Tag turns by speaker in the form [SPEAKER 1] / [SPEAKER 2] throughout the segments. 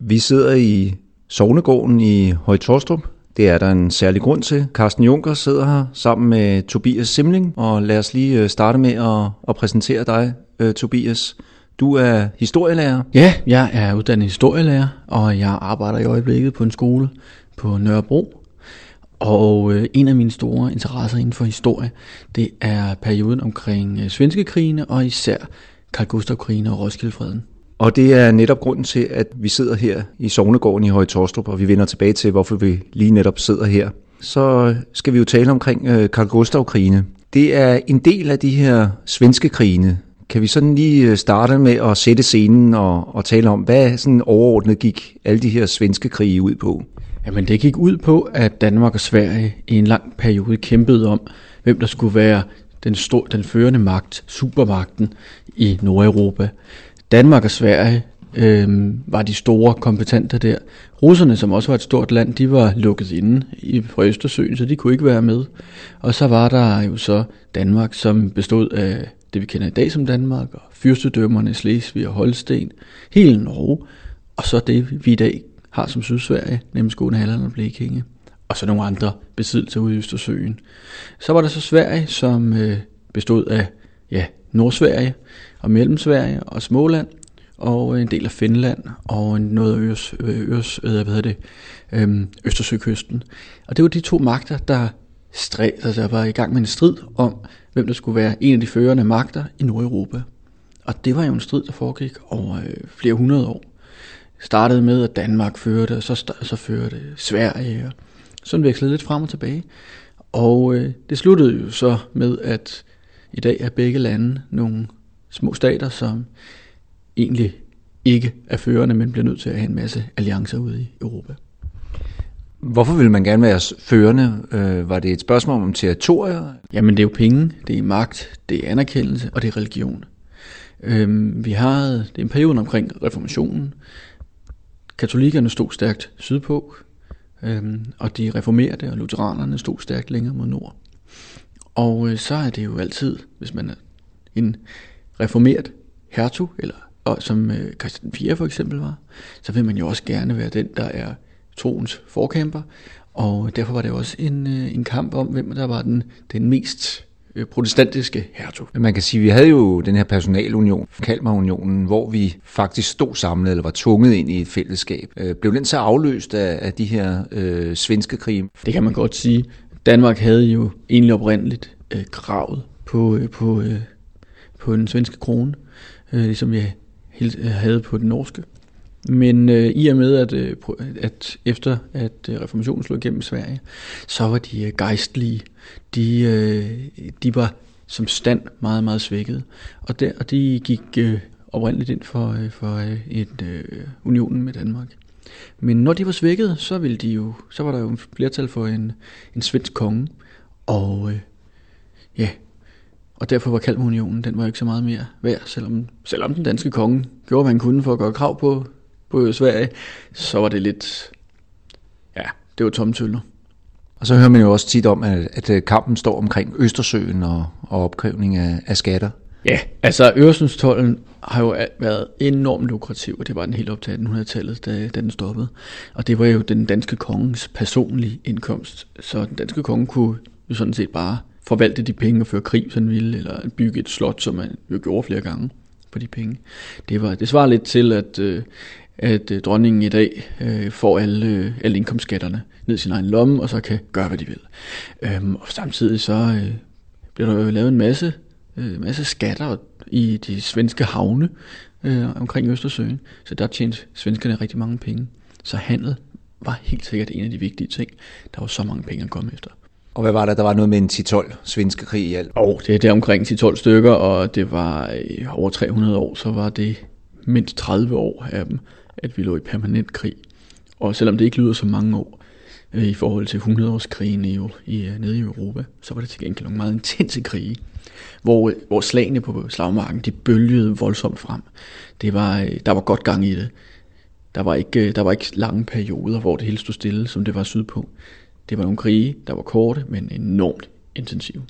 [SPEAKER 1] Vi sidder i Sovnegården i Højtorstrup. Det er der en særlig grund til. Carsten Junker sidder her sammen med Tobias Simling, og lad os lige øh, starte med at, at præsentere dig, øh, Tobias. Du er historielærer.
[SPEAKER 2] Ja, jeg er uddannet historielærer, og jeg arbejder i øjeblikket på en skole på Nørrebro. Og øh, en af mine store interesser inden for historie, det er perioden omkring øh, svenske krigene, og især Karl Gustav krigen og Roskildefreden.
[SPEAKER 1] Og det er netop grunden til, at vi sidder her i Sognegården i Høje Torstrup, og vi vender tilbage til, hvorfor vi lige netop sidder her. Så skal vi jo tale omkring øh, Karl Gustav-krigene. Det er en del af de her svenske krigene. Kan vi sådan lige øh, starte med at sætte scenen og, og tale om, hvad sådan overordnet gik alle de her svenske krige ud på?
[SPEAKER 2] Jamen det gik ud på, at Danmark og Sverige i en lang periode kæmpede om, hvem der skulle være den, stor, den førende magt, supermagten i Nordeuropa. Danmark og Sverige øh, var de store kompetente der. Russerne, som også var et stort land, de var lukket inde i, fra Østersøen, så de kunne ikke være med. Og så var der jo så Danmark, som bestod af det, vi kender i dag som Danmark, og fyrstedømmerne Slesvig og Holsten, hele Norge, og så det, vi i dag har som Sydsverige, nemlig Skåne, Halland og Blekinge, og så nogle andre besiddelser ude i Østersøen. Så var der så Sverige, som øh, bestod af ja, Nordsverige og Mellemsverige og Småland, og øh, en del af Finland og noget af Øres, øh, Øres, øh, hvad hedder det, øhm, Østersøkysten. Og det var de to magter, der stræd, altså var i gang med en strid om, hvem der skulle være en af de førende magter i Nordeuropa. Og det var jo en strid, der foregik over øh, flere hundrede år. Det startede med, at Danmark førte, og så, så førte Sverige, og sådan vekslede lidt frem og tilbage. Og øh, det sluttede jo så med, at i dag er begge lande nogle små stater, som egentlig ikke er førende, men bliver nødt til at have en masse alliancer ude i Europa.
[SPEAKER 1] Hvorfor vil man gerne være førende? Øh, var det et spørgsmål om territorier?
[SPEAKER 2] Jamen det er jo penge, det er magt, det er anerkendelse og det er religion. Øhm, vi har det er en periode omkring reformationen. Katolikkerne stod stærkt sydpå, øhm, og de reformerede og lutheranerne stod stærkt længere mod nord. Og øh, så er det jo altid, hvis man er en reformeret hertug, eller og som øh, Christian 4 for eksempel var, så vil man jo også gerne være den, der er troens forkæmper. Og derfor var det også en, øh, en kamp om, hvem der var den, den mest øh, protestantiske hertug.
[SPEAKER 1] Man kan sige, at vi havde jo den her personalunion, Kalmarunionen, hvor vi faktisk stod samlet, eller var tvunget ind i et fællesskab. Øh, blev den så afløst af, af de her øh, svenske krige?
[SPEAKER 2] Det kan man godt sige. Danmark havde jo egentlig oprindeligt øh, kravet på, øh, på, øh, på den svenske krone, øh, ligesom jeg øh, havde på den norske. Men øh, i og med, at, øh, at efter at øh, reformationen slog igennem Sverige, så var de øh, geistlige, De, øh, de var som stand meget, meget svækket. Og, der, og de gik øh, oprindeligt ind for, øh, for øh, et øh, unionen med Danmark. Men når de var svækket, så, ville de jo, så var der jo en flertal for en, en svensk konge. Og øh, ja, og derfor var Kalmarunionen, den var jo ikke så meget mere værd, selvom, selvom den danske konge gjorde, hvad han kunne for at gøre krav på, på Sverige, så var det lidt, ja, det var tomme tøller.
[SPEAKER 1] Og så hører man jo også tit om, at, at kampen står omkring Østersøen og, og opkrævning af, af skatter.
[SPEAKER 2] Ja, altså Øresundstollen har jo været enormt lukrativ, og det var den helt op til 1800-tallet, da, da den stoppede. Og det var jo den danske kongens personlige indkomst, så den danske konge kunne jo sådan set bare forvalte de penge og føre krig, som han ville, eller bygge et slot, som man jo gjorde flere gange på de penge. Det, var, det svarer lidt til, at, øh, at øh, dronningen i dag øh, får alle, øh, alle indkomstskatterne ned i sin egen lomme, og så kan gøre, hvad de vil. Øhm, og samtidig så øh, bliver der jo lavet en masse, øh, masse skatter i de svenske havne øh, omkring Østersøen, så der tjente svenskerne rigtig mange penge. Så handel var helt sikkert en af de vigtige ting. Der var så mange penge at komme efter.
[SPEAKER 1] Og hvad var der? Der var noget med en 10-12 svenske krig i alt.
[SPEAKER 2] Og det er der omkring 10-12 stykker, og det var øh, over 300 år, så var det mindst 30 år af dem, at vi lå i permanent krig. Og selvom det ikke lyder så mange år øh, i forhold til 100-årskrigen i, i, øh, nede i Europa, så var det til gengæld nogle meget intense krige, hvor, øh, hvor slagene på slagmarken, de bølgede voldsomt frem. Det var, øh, der var godt gang i det. Der var, ikke, der var ikke lange perioder, hvor det hele stod stille, som det var sydpå. Det var nogle krige, der var korte, men enormt intensive.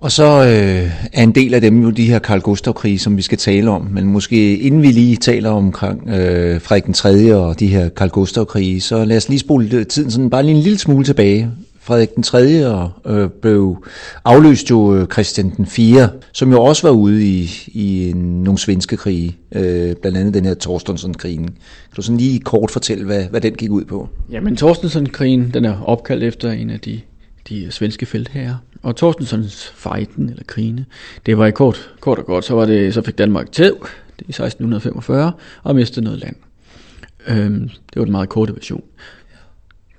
[SPEAKER 1] Og så øh, er en del af dem jo de her Karl Gustav-krige, som vi skal tale om. Men måske inden vi lige taler om øh, Frederik den 3. og de her Karl Gustav-krige, så lad os lige spole tiden sådan bare lige en lille smule tilbage. Frederik den 3. Og, øh, blev afløst jo øh, Christian den 4., som jo også var ude i, i øh, nogle svenske krige, øh, blandt andet den her Torstensson-krigen. Kan du sådan lige kort fortælle, hvad, hvad den gik ud på?
[SPEAKER 2] Jamen Torstensson-krigen, den er opkaldt efter en af de, de svenske feltherrer. Og Torstenssons fejden, eller krigene, det var i kort, kort og godt, så, var det, så fik Danmark tæv, i 1645, og mistede noget land. Øhm, det var den meget korte version.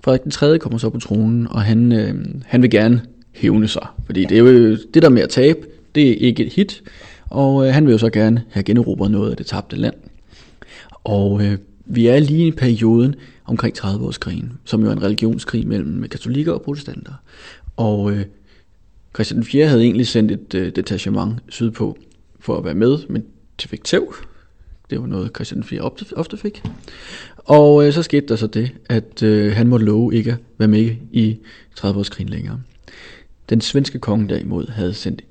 [SPEAKER 2] Frederik den 3. kommer så på tronen, og han, øh, han vil gerne hævne sig. Fordi det er jo det der med at tabe, det er ikke et hit. Og øh, han vil jo så gerne have generobret noget af det tabte land. Og øh, vi er lige i perioden omkring 30-årskrigen, som jo er en religionskrig mellem katolikker og protestanter. Og øh, Christian IV havde egentlig sendt et øh, detachement sydpå for at være med, men det fik tæv. Det var noget, Christian 4. ofte, ofte fik. Og øh, så skete der så det, at øh, han måtte love ikke at være med i 30-årskrigen længere. Den svenske konge derimod havde sendt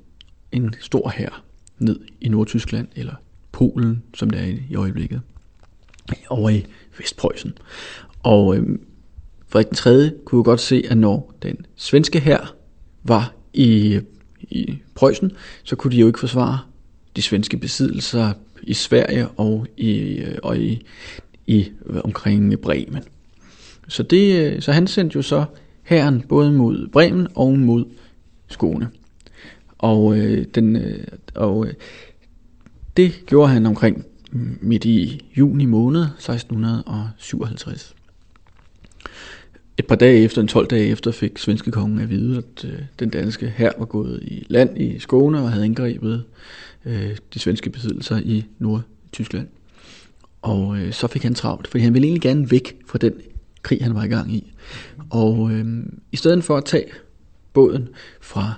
[SPEAKER 2] en stor hær ned i Nordtyskland, eller Polen, som det er i øjeblikket, over i Vestpreussen. Og øh, Frederik den 3. kunne jo godt se, at når den svenske hær var i, i Preussen, så kunne de jo ikke forsvare de svenske besiddelser i Sverige og i, øh, og i i øh, omkring Bremen. Så, det, øh, så han sendte jo så herren både mod Bremen og mod Skåne. Og, øh, den, øh, og øh, det gjorde han omkring mm, midt i juni måned 1657. Et par dage efter, en 12 dage efter, fik svenske kongen at vide, at øh, den danske hær var gået i land i Skåne og havde angrebet øh, de svenske besiddelser i Nordtyskland. Og øh, så fik han travlt, for han ville egentlig gerne væk fra den krig, han var i gang i. Og øh, i stedet for at tage båden fra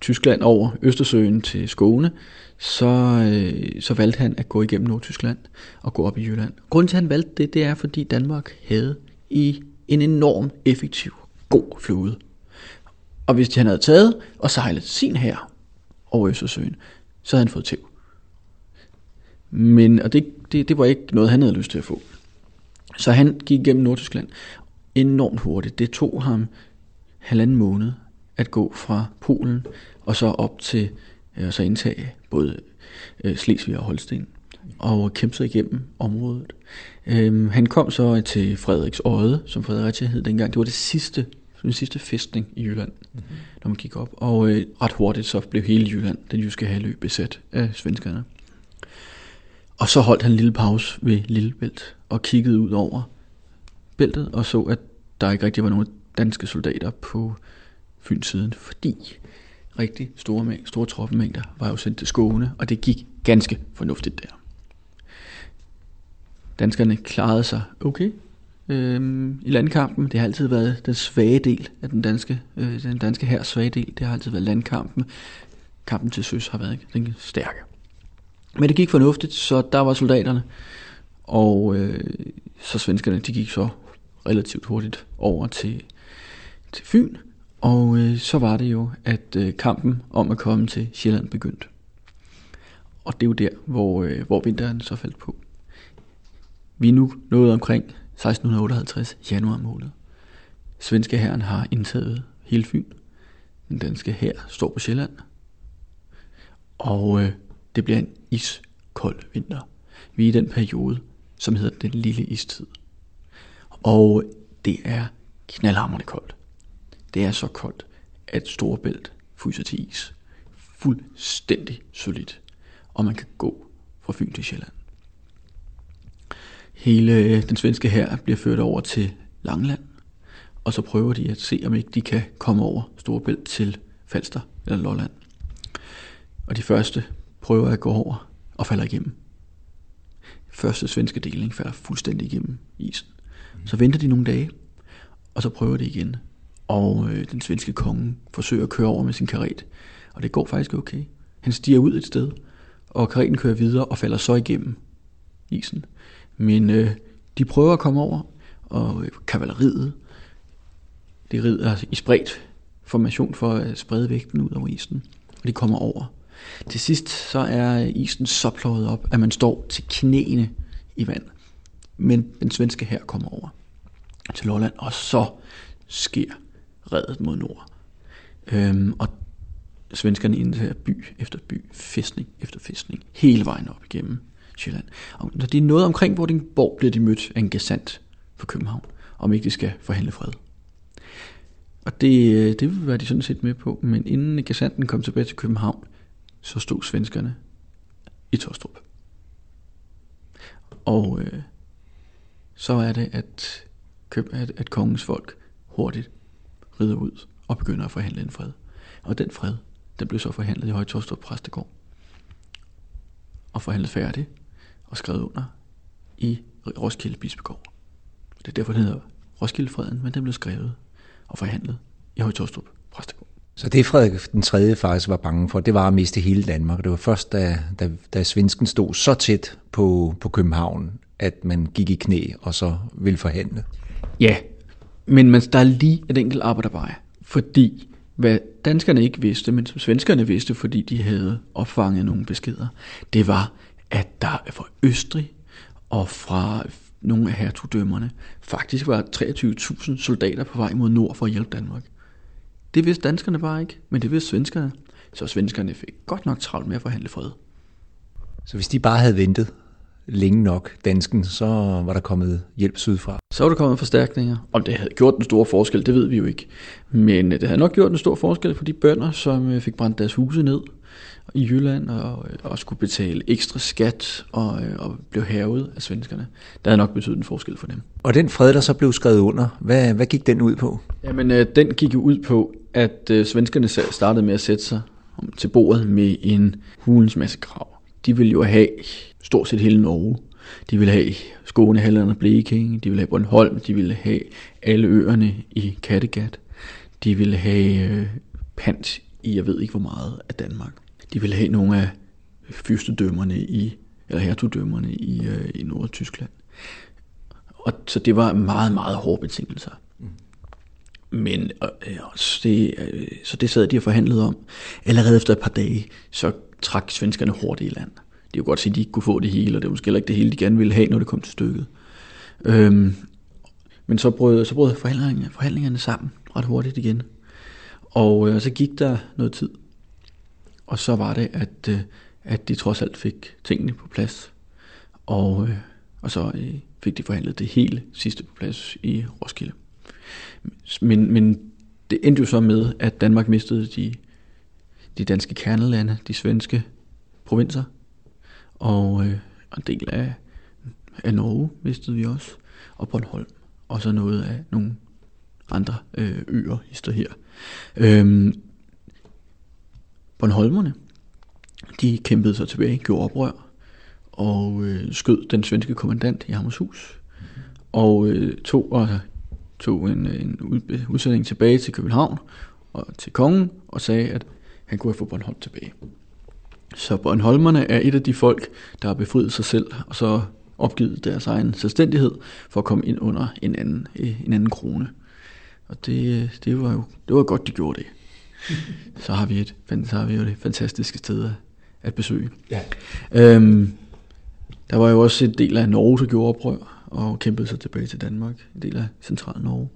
[SPEAKER 2] Tyskland over Østersøen til Skåne, så, øh, så valgte han at gå igennem Nordtyskland og gå op i Jylland. Grunden til, at han valgte det, det er, fordi Danmark havde i en enorm effektiv, god flåde. Og hvis han havde taget og sejlet sin her over Østersøen, så havde han fået tæv. Men, og det, det, det var ikke noget, han havde lyst til at få. Så han gik igennem Nordtyskland enormt hurtigt. Det tog ham halvanden måned at gå fra Polen og så op til øh, så indtage både øh, Slesvig og Holsten og kæmpe sig igennem området. Øhm, han kom så til Frederiks Øde, som Fredericia hed dengang. Det var det sidste, den sidste fæstning i Jylland, mm-hmm. når man gik op. Og øh, ret hurtigt så blev hele Jylland, den jyske halvø, besat af svenskerne. Og så holdt han en lille pause ved Lillebælt og kiggede ud over bæltet og så, at der ikke rigtig var nogen danske soldater på Fynsiden, fordi rigtig store, mæng- store troppemængder var jo sendt til Skåne, og det gik ganske fornuftigt der. Danskerne klarede sig okay øh, i landkampen. Det har altid været den svage del af den danske, øh, den danske her svage del. Det har altid været landkampen. Kampen til søs har været den stærke. Men det gik fornuftigt, så der var soldaterne, og øh, så svenskerne, de gik så relativt hurtigt over til, til Fyn, og øh, så var det jo, at øh, kampen om at komme til Sjælland begyndte. Og det er jo der, hvor, øh, hvor vinteren så faldt på. Vi er nu nået omkring 1658 januar måned. Svenske herren har indtaget hele Fyn. Den danske hær står på Sjælland. Og øh, det bliver en iskold vinter. Vi er i den periode, som hedder den lille istid. Og det er knaldhamrende koldt. Det er så koldt, at Storebælt fryser til is. Fuldstændig solidt. Og man kan gå fra Fyn til Sjælland. Hele øh, den svenske her bliver ført over til Langland, og så prøver de at se, om ikke de kan komme over Storebælt til Falster eller Lolland. Og de første prøver at gå over og falder igennem. Første svenske deling falder fuldstændig igennem isen. Så venter de nogle dage, og så prøver de igen. Og øh, den svenske konge forsøger at køre over med sin karet, og det går faktisk okay. Han stiger ud et sted, og kareten kører videre og falder så igennem isen. Men øh, de prøver at komme over, og øh, kavaleriet, det rider altså, i spredt formation for at sprede vægten ud over isen, og de kommer over. Til sidst så er øh, isen så pløjet op, at man står til knæene i vand. Men den svenske her kommer over til Lolland, og så sker reddet mod nord. Øhm, og svenskerne indtager by efter by, fæstning efter fæstning, hele vejen op igennem Sjælland. Og når de er noget omkring Vordingborg, bliver de mødt af en gesandt for København, om ikke de skal forhandle fred. Og det, øh, det var de sådan set med på, men inden gesanten kom tilbage til København, så stod svenskerne i Tostrup. Og øh, så er det, at, at, at kongens folk hurtigt rider ud og begynder at forhandle en fred. Og den fred, den blev så forhandlet i Højtorstrup Præstegård. Og forhandlet færdig og skrevet under i Roskilde Bispegård. Det er derfor, den hedder Roskildefreden, men den blev skrevet og forhandlet i Høje Tostrup Præstegård.
[SPEAKER 1] Så det Frederik den 3. faktisk var bange for, det var at miste hele Danmark. Det var først, da, da, da svensken stod så tæt på, på København, at man gik i knæ og så ville forhandle.
[SPEAKER 2] Ja, men man, der er lige et enkelt arbejderbeje, fordi hvad danskerne ikke vidste, men som svenskerne vidste, fordi de havde opfanget nogle beskeder, det var, at der fra Østrig og fra nogle af hertugdømmerne faktisk var 23.000 soldater på vej mod nord for at hjælpe Danmark. Det vidste danskerne bare ikke, men det vidste svenskerne. Så svenskerne fik godt nok travlt med at forhandle fred.
[SPEAKER 1] Så hvis de bare havde ventet længe nok, dansken, så var der kommet hjælp sydfra?
[SPEAKER 2] Så var der kommet forstærkninger. Om det havde gjort den store forskel, det ved vi jo ikke. Men det havde nok gjort en stor forskel for de bønder, som øh, fik brændt deres huse ned i Jylland og, øh, og skulle betale ekstra skat og, øh, og blev hævet af svenskerne. Det havde nok betydet en forskel for dem.
[SPEAKER 1] Og den fred, der så blev skrevet under, hvad, hvad gik den ud på?
[SPEAKER 2] Jamen, den gik jo ud på, at svenskerne startede med at sætte sig til bordet med en hulens masse krav. De ville jo have stort set hele Norge. De ville have Skåne, Halland og Bleking, de ville have Bornholm, de ville have alle øerne i Kattegat. De ville have øh, pant i, jeg ved ikke hvor meget, af Danmark. De ville have nogle af fyrstedømmerne i, eller hertugdømmerne i, øh, i Nordtyskland. Og så det var meget, meget hårde betingelser. Men øh, det, øh, så det sad de og forhandlede om. Allerede efter et par dage, så trak svenskerne hurtigt i land. De kunne godt sige, at de ikke kunne få det hele, og det var måske heller ikke det hele, de gerne ville have, når det kom til stykket. Øhm, men så brød, så brød forhandlingerne, forhandlingerne sammen ret hurtigt igen. Og øh, så gik der noget tid. Og så var det, at, øh, at de trods alt fik tingene på plads. Og, øh, og så øh, fik de forhandlet det hele sidste på plads i Roskilde. Men, men det endte jo så med, at Danmark mistede de, de danske kernelande, de svenske provinser, og øh, en del af, af Norge mistede vi også, og Bornholm, og så noget af nogle andre øh, øer, hister her. Øhm, Bornholmerne, de kæmpede sig tilbage, gjorde oprør, og øh, skød den svenske kommandant i Hammershus, og øh, tog, og, tog en, en udsending tilbage til København og til kongen, og sagde, at han kunne have fået Bornholm tilbage. Så Bornholmerne er et af de folk, der har befriet sig selv, og så opgivet deres egen selvstændighed for at komme ind under en anden, øh, en anden krone. Og det, det, var jo det var godt, de gjorde det. Så har vi, et, så har vi jo det fantastiske sted at besøge. Ja. Øhm, der var jo også en del af Norge, der gjorde oprør og kæmpede sig tilbage til Danmark. En del af central Norge.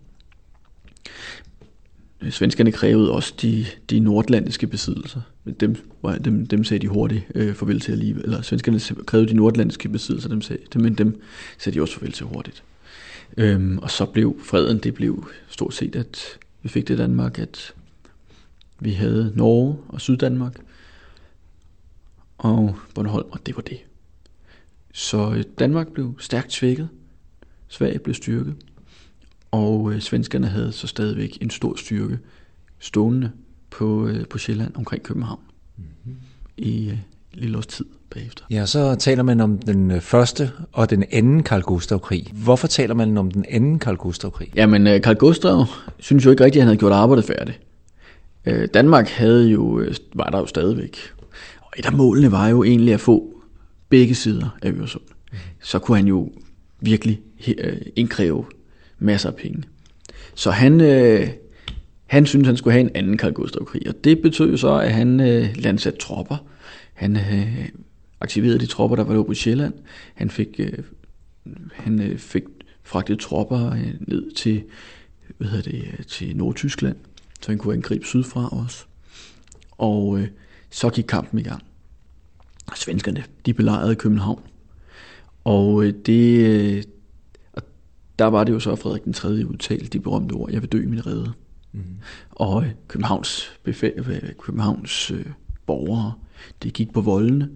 [SPEAKER 2] Svenskerne krævede også de, de nordatlantiske besiddelser. Dem, dem, dem sagde de hurtigt øh, farvel til alligevel. Eller svenskerne krævede de nordatlantiske besiddelser, dem sagde, dem, men dem sagde de også farvel til hurtigt. Øhm, og så blev freden, det blev stort set, at vi fik det Danmark, at vi havde Norge og Syddanmark. Og Bornholm, og det var det. Så øh, Danmark blev stærkt svækket, Sverige blev styrket, og øh, svenskerne havde så stadigvæk en stor styrke stående på, øh, på Sjælland omkring København. Mm-hmm. i øh, lille års tid bagefter.
[SPEAKER 1] Ja, så taler man om den øh, første og den anden Karl Gustav-krig. Hvorfor taler man om den anden Karl Gustav-krig?
[SPEAKER 2] Jamen, øh, Karl Gustav synes jo ikke rigtigt, at han havde gjort arbejdet færdigt. Øh, Danmark havde jo, øh, var der jo stadigvæk. Og et af målene var jo egentlig at få begge sider af Øresund. Mm. Så kunne han jo virkelig øh, indkræve masser af penge. Så han, øh, Han syntes, han skulle have en anden Karl Gustav-krig, og det betød så, at han øh, landsatte tropper. Han øh, aktiverede de tropper, der var på Sjælland. Han fik, øh, han øh, fik fragtet tropper øh, ned til, hvad hedder det, øh, til Nordtyskland, så han kunne angribe sydfra også. Og øh, så gik kampen i gang. Svenskerne, de belejrede København. Og øh, det, øh, og der var det jo så, at Frederik den 3. udtalte de berømte ord, jeg vil dø i min rede. Mm. Og øh, Københavns, befæ- Københavns øh, borgere, det gik på voldene.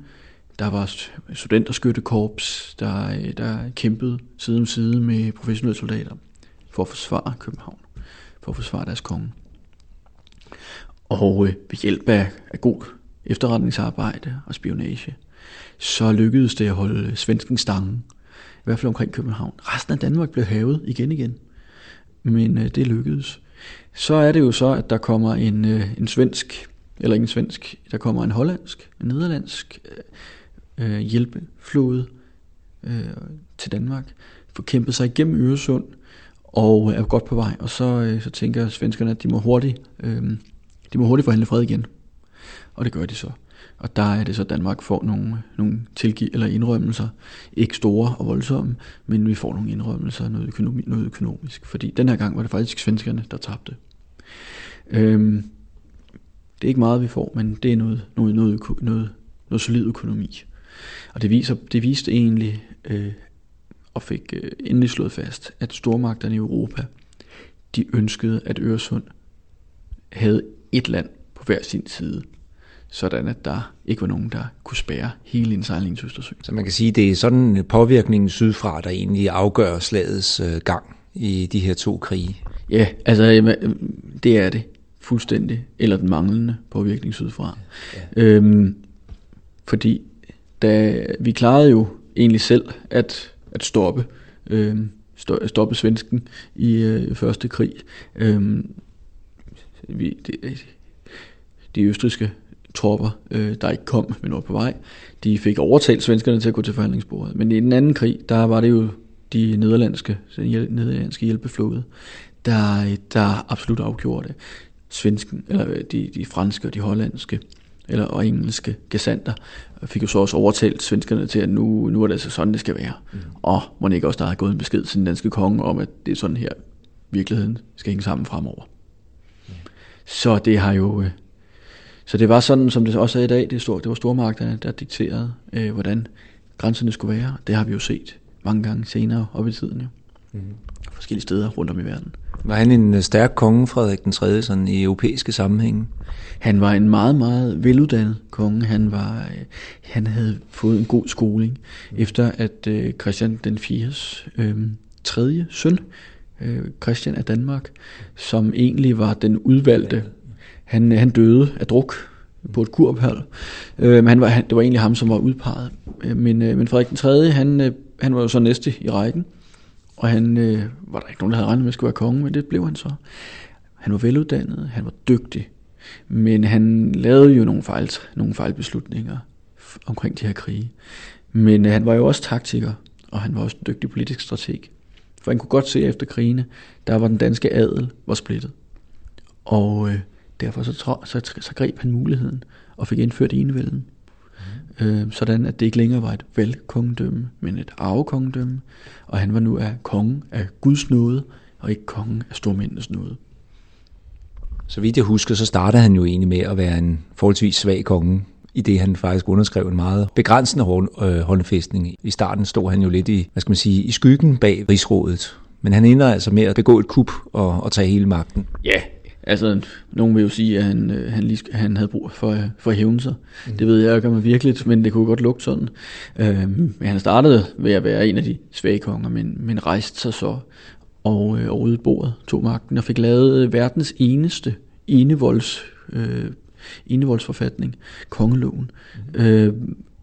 [SPEAKER 2] Der var studenterskyttekorps, der, øh, der kæmpede side om side med professionelle soldater for at forsvare København, for at forsvare deres konge. Og øh, ved hjælp af, af god efterretningsarbejde og spionage, så lykkedes det at holde øh, svensken stangen, i hvert fald omkring København. Resten af Danmark blev havet igen igen, men øh, det lykkedes. Så er det jo så, at der kommer en, øh, en svensk, eller ikke en svensk, der kommer en hollandsk, en nederlandsk øh, Øh, hjælpeflåde øh, til Danmark, får kæmpet sig igennem Øresund, og øh, er godt på vej. Og så, øh, så tænker svenskerne, at de må hurtigt, øh, de må hurtigt forhandle fred igen. Og det gør de så. Og der er det så, at Danmark får nogle, nogle tilgiv eller indrømmelser. Ikke store og voldsomme, men vi får nogle indrømmelser noget, økonomi, noget økonomisk. Fordi den her gang var det faktisk svenskerne, der tabte. Øhm, det er ikke meget, vi får, men det er noget, noget, noget, noget, noget solid økonomi. Og det, viser, det viste egentlig, øh, og fik øh, endelig slået fast, at stormagterne i Europa, de ønskede, at Øresund havde et land på hver sin side sådan at der ikke var nogen, der kunne spære hele indsejlingen til Østersøen.
[SPEAKER 1] Så man kan sige, at det er sådan påvirkningen sydfra, der egentlig afgør slagets øh, gang i de her to krige.
[SPEAKER 2] Ja, altså det er det fuldstændig, eller den manglende påvirkning sydfra. Ja. Øhm, fordi da vi klarede jo egentlig selv at, at stoppe øh, stoppe svensken i øh, første krig. Øh, vi, de, de østriske tropper, øh, der ikke kom, men var på vej, de fik overtalt svenskerne til at gå til forhandlingsbordet. Men i den anden krig, der var det jo de nederlandske, den nederlandske hjælpeflåde, der, der absolut afgjorde det. Svensken, eller de, de franske og de hollandske, eller og engelske gesandter, fik jo så også overtalt svenskerne til, at nu, nu er det altså sådan, det skal være. Mm. Og må ikke også, der har gået en besked til den danske konge om, at det er sådan her, virkeligheden skal hænge sammen fremover. Mm. Så det har jo øh, så det var sådan, som det også er i dag, det, stod, det var stormagterne, der dikterede, øh, hvordan grænserne skulle være. Det har vi jo set mange gange senere op i tiden. Jo. Mm. Forskellige steder rundt om i verden.
[SPEAKER 1] Var han en øh, stærk konge, Frederik den 3., sådan i europæiske sammenhænge?
[SPEAKER 2] Han var en meget, meget veluddannet konge. Han, var, øh, han havde fået en god skoling, efter at øh, Christian den 4. Øh, tredje søn, øh, Christian af Danmark, som egentlig var den udvalgte han, øh, han døde af druk på et kurophold. Øh, han var, han, det var egentlig ham, som var udpeget. Øh, men, øh, men Frederik den 3., han, øh, han var jo så næste i rækken. Og han øh, var der ikke nogen, der havde regnet med, at skulle være konge, men det blev han så. Han var veluddannet, han var dygtig. Men han lavede jo nogle, fejl, nogle fejlbeslutninger omkring de her krige. Men øh, han var jo også taktiker, og han var også en dygtig politisk strateg. For han kunne godt se efter krigene, der var den danske adel var splittet. Og øh, Derfor så, så, så, så greb han muligheden og fik indført enevælden. Øh, sådan at det ikke længere var et valgkongedømme, men et arvekongedømme. Og han var nu af kongen af Guds nåde, og ikke kongen af stormændenes nåde.
[SPEAKER 1] Så vidt jeg husker, så startede han jo egentlig med at være en forholdsvis svag konge, i det han faktisk underskrev en meget begrænsende håndfæstning. Øh, I starten stod han jo lidt i, hvad skal man sige, i skyggen bag rigsrådet. Men han ender altså med at begå et kup og, og tage hele magten.
[SPEAKER 2] Ja, Altså, nogen vil jo sige, at han, øh, han, lige, han havde brug for, for at hævne sig. Mm. Det ved jeg ikke, om virkelig, men det kunne godt lugte sådan. Men han startede ved at være en af de svage konger, men, men rejste sig så og øh, over bordet, tog magten og fik lavet verdens eneste enevolds, øh, enevoldsforfatning, kongeloven, mm. øh,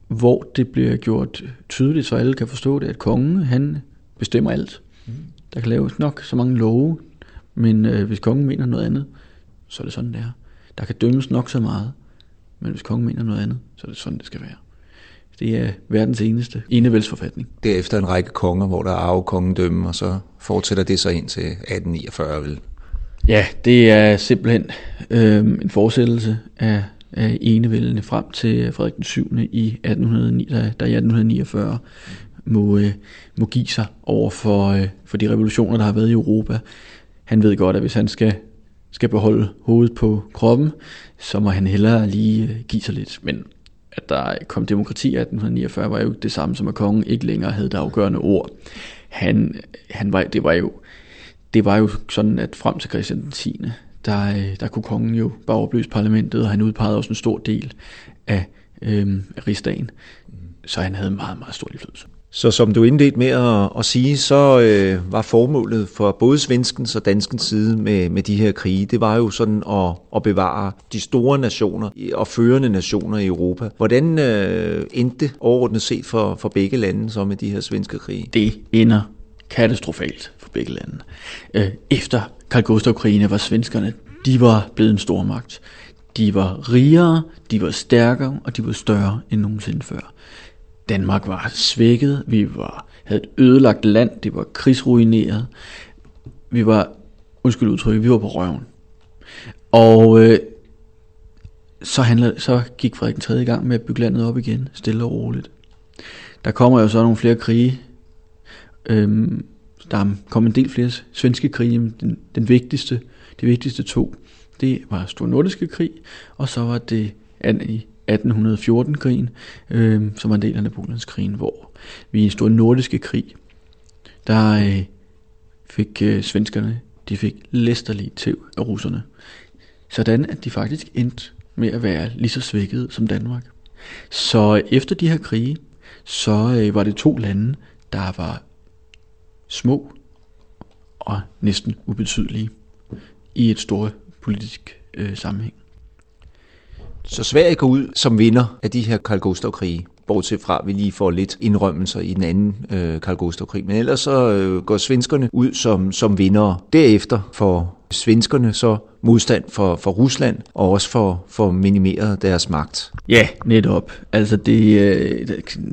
[SPEAKER 2] hvor det bliver gjort tydeligt, så alle kan forstå det, at kongen, han bestemmer alt. Mm. Der kan laves nok så mange love, men øh, hvis kongen mener noget andet, så er det sådan, det er. Der kan dømmes nok så meget, men hvis kongen mener noget andet, så er det sådan, det skal være. Det er verdens eneste enevældsforfatning.
[SPEAKER 1] Derefter en række konger, hvor der er kongen dømme, og så fortsætter det så ind til 1849 vel?
[SPEAKER 2] Ja, det er simpelthen øh, en fortsættelse af, af enevældene frem til Frederik den 7. i 1809, der, der i 1849 må, øh, må give sig over for, øh, for de revolutioner, der har været i Europa. Han ved godt, at hvis han skal, skal beholde hovedet på kroppen, så må han hellere lige øh, give sig lidt. Men at der kom demokrati i 1849 var jo det samme som at kongen ikke længere havde det afgørende ord. Han, han var, det var jo det var jo sådan, at frem til Christian den 10., der, øh, der kunne kongen jo bare opløse parlamentet, og han udpegede også en stor del af, øhm, af rigsdagen. Så han havde meget, meget stor indflydelse.
[SPEAKER 1] Så som du indledte med at, at sige, så øh, var formålet for både svenskens og danskens side med, med de her krige, det var jo sådan at, at bevare de store nationer og førende nationer i Europa. Hvordan øh, endte det overordnet set for, for begge lande så med de her svenske krige?
[SPEAKER 2] Det ender katastrofalt for begge lande. Øh, efter Karl Gustav-krigene var svenskerne, de var blevet en stor magt. De var rigere, de var stærkere, og de var større end nogensinde før. Danmark var svækket, vi var, havde et ødelagt land, det var krigsruineret. Vi var, undskyld udtryk, vi var på røven. Og øh, så, handlede, så gik Frederik den 3. i gang med at bygge landet op igen, stille og roligt. Der kommer jo så nogle flere krige. Øhm, der kom en del flere svenske krige, men den, den vigtigste, de vigtigste to, det var Stor Nordiske Krig, og så var det i 1814-krigen, øh, som var en del af Napoleonskrigen, hvor vi i Stor Nordiske Krig, der øh, fik øh, svenskerne, de fik læsterligt tæv af russerne. Sådan at de faktisk endte med at være lige så svækket som Danmark. Så efter de her krige, så øh, var det to lande, der var små og næsten ubetydelige i et stort politisk øh, sammenhæng.
[SPEAKER 1] Så Sverige går ud som vinder af de her Karl Gustav-krige, bortset fra, at vi lige får lidt indrømmelser i den anden øh, Karl Gustav-krig. Men ellers så øh, går svenskerne ud som, som vinder. Derefter får svenskerne så modstand for, for Rusland, og også for, for minimeret deres magt.
[SPEAKER 2] Ja, netop. Altså det, øh,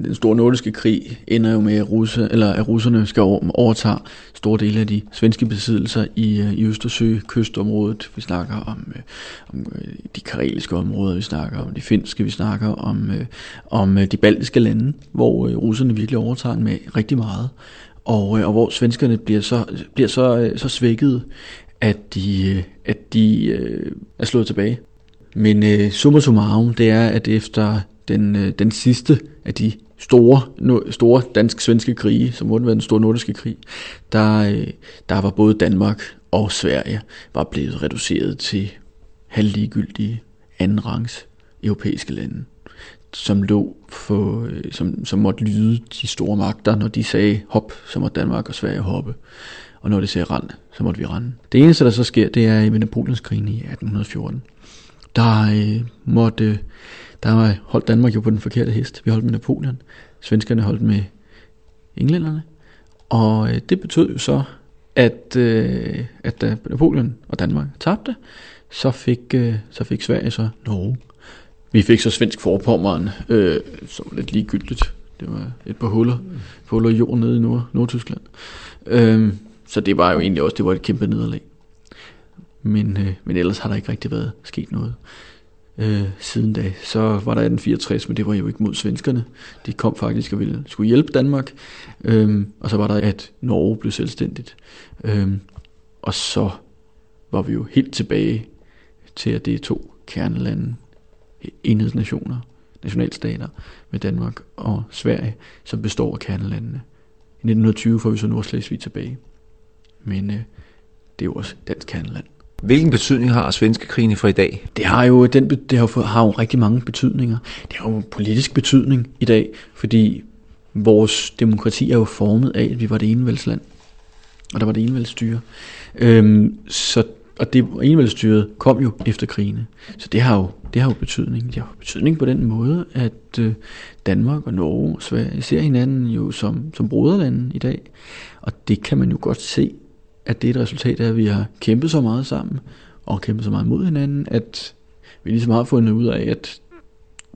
[SPEAKER 2] den store nordiske krig ender jo med, at, russe, eller at russerne skal overtage store dele af de svenske besiddelser i, øh, i Østersø, kystområdet. Vi snakker om, øh, om øh, de kareliske områder, vi snakker om de finske, vi snakker om, øh, om øh, de baltiske lande, hvor russerne virkelig overtager med rigtig meget. Og, og hvor svenskerne bliver så, bliver så, så svækket, at de, at de øh, er slået tilbage. Men øh, summa summarum, det er, at efter den, øh, den sidste af de store, no, store dansk-svenske krige, som måtte være den store nordiske krig, der, øh, der var både Danmark og Sverige var blevet reduceret til halvligegyldige andenrangs europæiske lande, som lå for, øh, som, som måtte lyde de store magter, når de sagde hop, så måtte Danmark og Sverige hoppe og når det sagde rand, så måtte vi rende. Det eneste, der så sker, det er i Napoleonskrigen i 1814. Der øh, måtte, der holdt Danmark jo på den forkerte hest. Vi holdt med Napoleon. Svenskerne holdt med englænderne. Og øh, det betød jo så, at, øh, at da Napoleon og Danmark tabte, så fik, øh, så fik Sverige så Norge. Vi fik så svensk forpommeren, øh, som var lidt ligegyldigt. Det var et par huller, par huller jord nede i Nord, Nordtyskland. Øh, så det var jo egentlig også det var et kæmpe nederlag. Men, øh, men ellers har der ikke rigtig været sket noget øh, siden da. Så var der 1864, men det var jo ikke mod svenskerne. De kom faktisk og ville, skulle hjælpe Danmark. Øh, og så var der, at Norge blev selvstændigt. Øh, og så var vi jo helt tilbage til, at det er to kernelande, enhedsnationer, nationalstater med Danmark og Sverige, som består af kernelandene. I 1920 får vi så Nordslesvig tilbage men øh, det er jo også dansk kerneland.
[SPEAKER 1] Hvilken betydning har svenske krigen for i dag?
[SPEAKER 2] Det har jo, den, det har, har jo rigtig mange betydninger. Det har jo politisk betydning i dag, fordi vores demokrati er jo formet af, at vi var det enevældsland, og der var det enevældsstyre. Øhm, så, og det enevældsstyret kom jo efter krigene. Så det har jo, det har jo betydning. Det har jo betydning på den måde, at øh, Danmark og Norge og Sverige ser hinanden jo som, som broderlande i dag. Og det kan man jo godt se at det er et resultat af, at vi har kæmpet så meget sammen, og kæmpet så meget mod hinanden, at vi ligesom har fundet ud af, at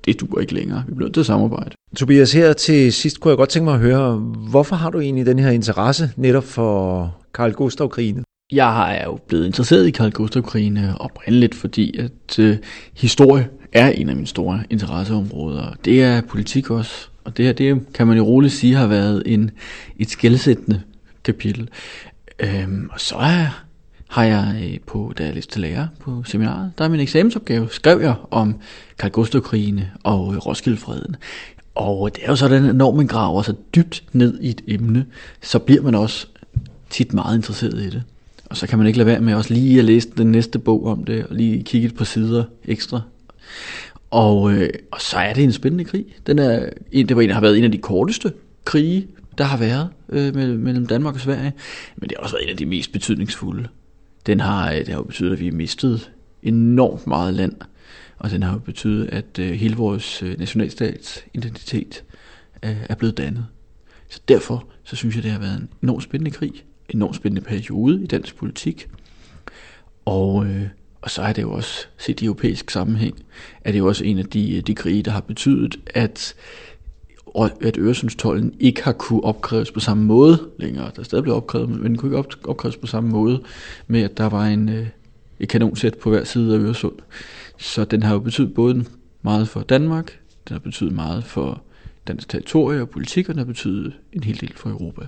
[SPEAKER 2] det duer ikke længere. Vi bliver nødt til at samarbejde.
[SPEAKER 1] Tobias, her til sidst kunne jeg godt tænke mig at høre, hvorfor har du egentlig den her interesse netop for Karl Gustav-krigene?
[SPEAKER 2] Jeg er jo blevet interesseret i Karl Gustav-krigen øh, oprindeligt, fordi at øh, historie er en af mine store interesseområder. Det er politik også, og det her, det kan man jo roligt sige har været en, et skældsættende kapitel. Øhm, og så er, har jeg øh, på, da jeg læste til lærer på seminaret, der er min eksamensopgave, skrev jeg om Karl Gustav-krigene og øh, Roskildefreden. Og det er jo sådan, at når man graver sig dybt ned i et emne, så bliver man også tit meget interesseret i det. Og så kan man ikke lade være med også lige at læse den næste bog om det, og lige kigge et par sider ekstra. Og, øh, og så er det en spændende krig. Den er, det var en, der har været en af de korteste krige, der har været øh, mellem Danmark og Sverige. Men det har også været en af de mest betydningsfulde. Den har, øh, det har jo betydet, at vi har mistet enormt meget land. Og den har jo betydet, at øh, hele vores øh, nationalstats identitet øh, er blevet dannet. Så derfor så synes jeg, det har været en enormt spændende krig en enormt spændende periode i dansk politik. Og, øh, og så er det jo også, set i europæisk sammenhæng, er det jo også en af de, øh, de krige, der har betydet, at at Øresundstollen ikke har kunne opkræves på samme måde længere. Der er stadig blevet opkrævet, men den kunne ikke opkræves på samme måde med, at der var en, øh, et kanonsæt på hver side af Øresund. Så den har jo betydet både meget for Danmark, den har betydet meget for dansk territorie og politik, og den har betydet en hel del for Europa.